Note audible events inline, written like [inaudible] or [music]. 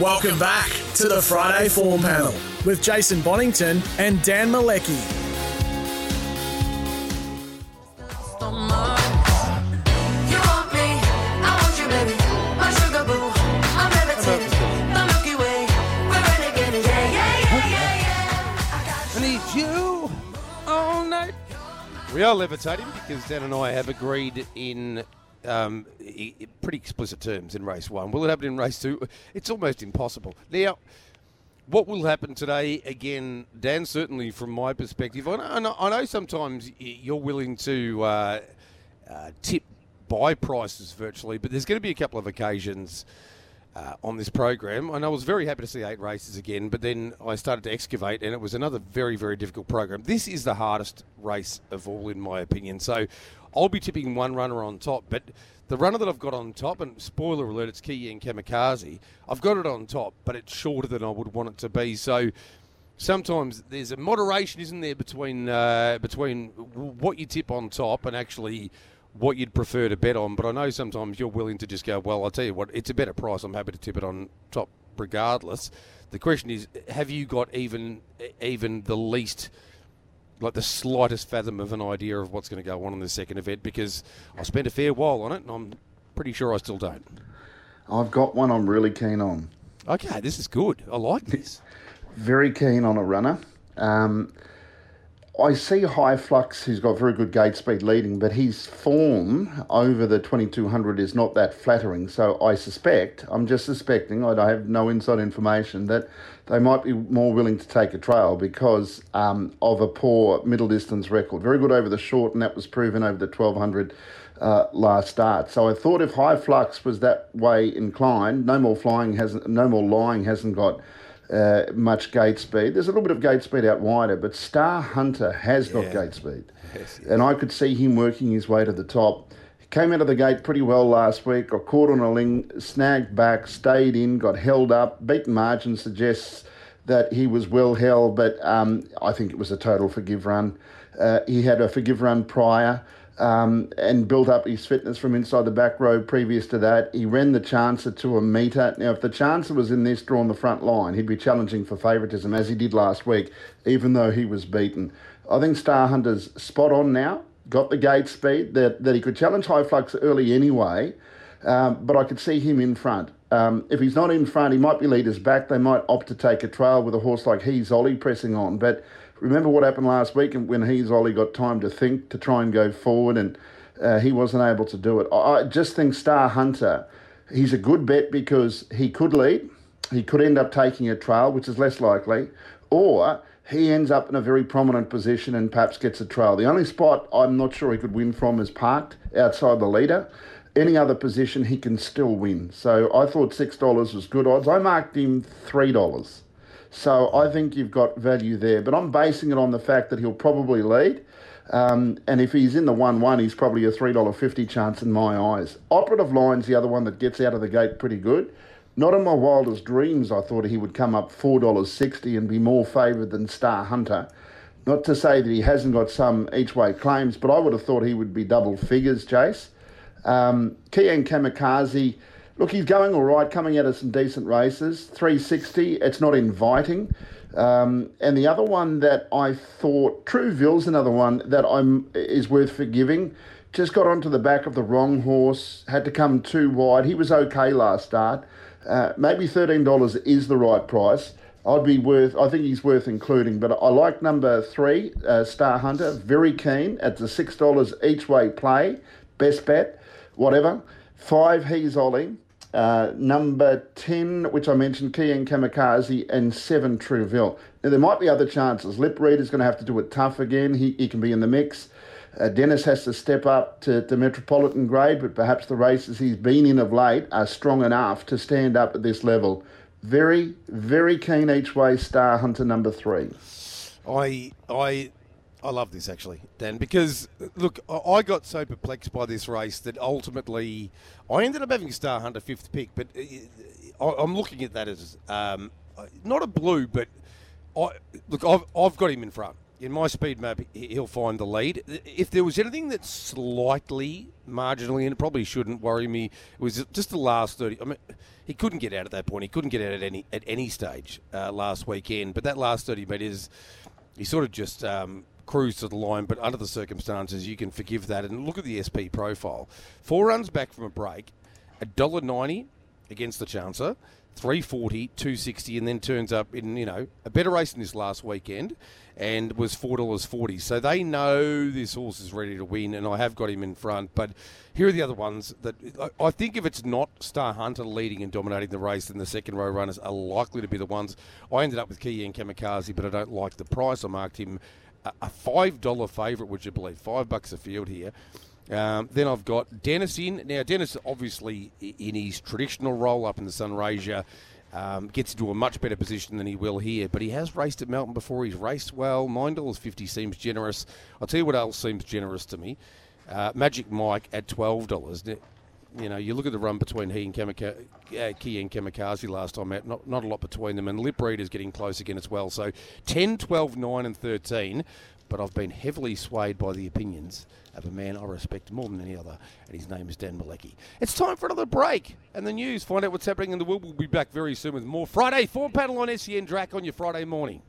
Welcome back to the Friday Form Panel with Jason Bonnington and Dan Malecki. You want me, I want you, baby. My sugar boo, I'm levitating. The Milky Way, we're renegading. Yeah, yeah, yeah, yeah, yeah. I got I need you all night. We are levitating because Dan and I have agreed in um, pretty explicit terms in race one. Will it happen in race two? It's almost impossible. Now, what will happen today, again, Dan, certainly from my perspective, I know, I know, sometimes you're willing to uh, uh, tip buy prices virtually, but there's going to be a couple of occasions uh, on this program. And I was very happy to see eight races again, but then I started to excavate, and it was another very, very difficult program. This is the hardest race of all, in my opinion. So I'll be tipping one runner on top, but the runner that I've got on top, and spoiler alert, it's Keayang Kamikaze, I've got it on top, but it's shorter than I would want it to be. So sometimes there's a moderation, isn't there, between uh, between what you tip on top and actually what you'd prefer to bet on. But I know sometimes you're willing to just go, well, I'll tell you what, it's a better price. I'm happy to tip it on top regardless. The question is, have you got even even the least like the slightest fathom of an idea of what's going to go on in the second event? Because I spent a fair while on it, and I'm pretty sure I still don't. I've got one I'm really keen on. Okay, this is good. I like this. [laughs] Very keen on a runner. Um, I see High Flux, who's got very good gate speed leading, but his form over the 2200 is not that flattering. So I suspect, I'm just suspecting, I have no inside information, that they might be more willing to take a trail because um, of a poor middle distance record. Very good over the short, and that was proven over the 1200 uh, last start. So I thought if High Flux was that way inclined, no more flying hasn't, no more lying hasn't got uh, much gate speed. There's a little bit of gate speed out wider, but Star Hunter has got gate speed. And I could see him working his way to the top. He came out of the gate pretty well last week, got caught on a ling, snagged back, stayed in, got held up. Beaten margin suggests that he was well held, but um, I think it was a total forgive run. Uh, he had a forgive run prior um, and built up his fitness from inside the back row previous to that. He ran the Chancer to a metre. Now, if the Chancer was in this draw on the front line, he'd be challenging for favouritism as he did last week, even though he was beaten. I think Star Hunter's spot on now, got the gate speed that, that he could challenge high flux early anyway, um, but I could see him in front. Um, if he's not in front, he might be leaders back. They might opt to take a trail with a horse like He's Ollie pressing on. But remember what happened last week and when He's Ollie got time to think to try and go forward, and uh, he wasn't able to do it. I just think Star Hunter, he's a good bet because he could lead. He could end up taking a trail, which is less likely, or he ends up in a very prominent position and perhaps gets a trail. The only spot I'm not sure he could win from is parked outside the leader. Any other position he can still win. So I thought six dollars was good odds. I marked him three dollars. So I think you've got value there. But I'm basing it on the fact that he'll probably lead. Um, and if he's in the 1 1, he's probably a $3.50 chance in my eyes. Operative Line's the other one that gets out of the gate pretty good. Not in my wildest dreams, I thought he would come up $4.60 and be more favoured than Star Hunter. Not to say that he hasn't got some each way claims, but I would have thought he would be double figures, Chase. Um, Keayang Kamikaze, look, he's going all right, coming out of some decent races. 360, it's not inviting. Um, and the other one that I thought, Trueville's another one that I'm is worth forgiving. Just got onto the back of the wrong horse, had to come too wide. He was okay last start. Uh, maybe $13 is the right price. I'd be worth, I think he's worth including, but I like number three, uh, Star Hunter, very keen. at the $6 each way play, best bet, whatever. Five, he's Ollie. Uh, number 10, which I mentioned, Keayang Kamikaze, and 7, Trueville. Now, there might be other chances. Lip Reader's going to have to do it tough again. He, he can be in the mix. Uh, Dennis has to step up to, to metropolitan grade, but perhaps the races he's been in of late are strong enough to stand up at this level. Very, very keen each way, Star Hunter number three. I I I love this actually, Dan, because look, I got so perplexed by this race that ultimately I ended up having Star Hunter fifth pick, but uh, I- I'm looking at that as um, not a blue, but I look, I've, I've got him in front. in my speed map, he- he'll find the lead. If there was anything that slightly, marginally, and it probably shouldn't worry me, it was just the last thirty. I mean, he couldn't get out at that point. He couldn't get out at any at any stage uh, last weekend. But that last thirty metres, he sort of just um, cruised to the line. But under the circumstances, you can forgive that. And look at the SP profile: four runs back from a break, a dollar ninety against the Chancer. 340, 260, and then turns up in, you know, a better race than this last weekend and was $4.40. So they know this horse is ready to win, and I have got him in front. But here are the other ones that I- I think if it's not Star Hunter leading and dominating the race, then the second row runners are likely to be the ones. I ended up with Keayang Kamikaze, but I don't like the price. I marked him a a $5 favourite, would you believe? Five bucks a field here. Um, then I've got Dennis in. Now, Dennis, obviously, in his traditional role up in the Sunraysia, um, gets into a much better position than he will here. But he has raced at Melton before. He's raced well. $9.50 seems generous. I'll tell you what else seems generous to me. Uh, Magic Mike at $12. Now, You know, you look at the run between he and Kamika- uh, Keayang last time out, not, not a lot between them. And Lip Reader's getting close again as well. So 10, 12, 9, and 13 but I've been heavily swayed by the opinions of a man I respect more than any other, and his name is Dan Malecki. It's time for another break and the news. Find out what's happening in the world. We'll be back very soon with more Friday Form Panel on SEN Track on your Friday morning.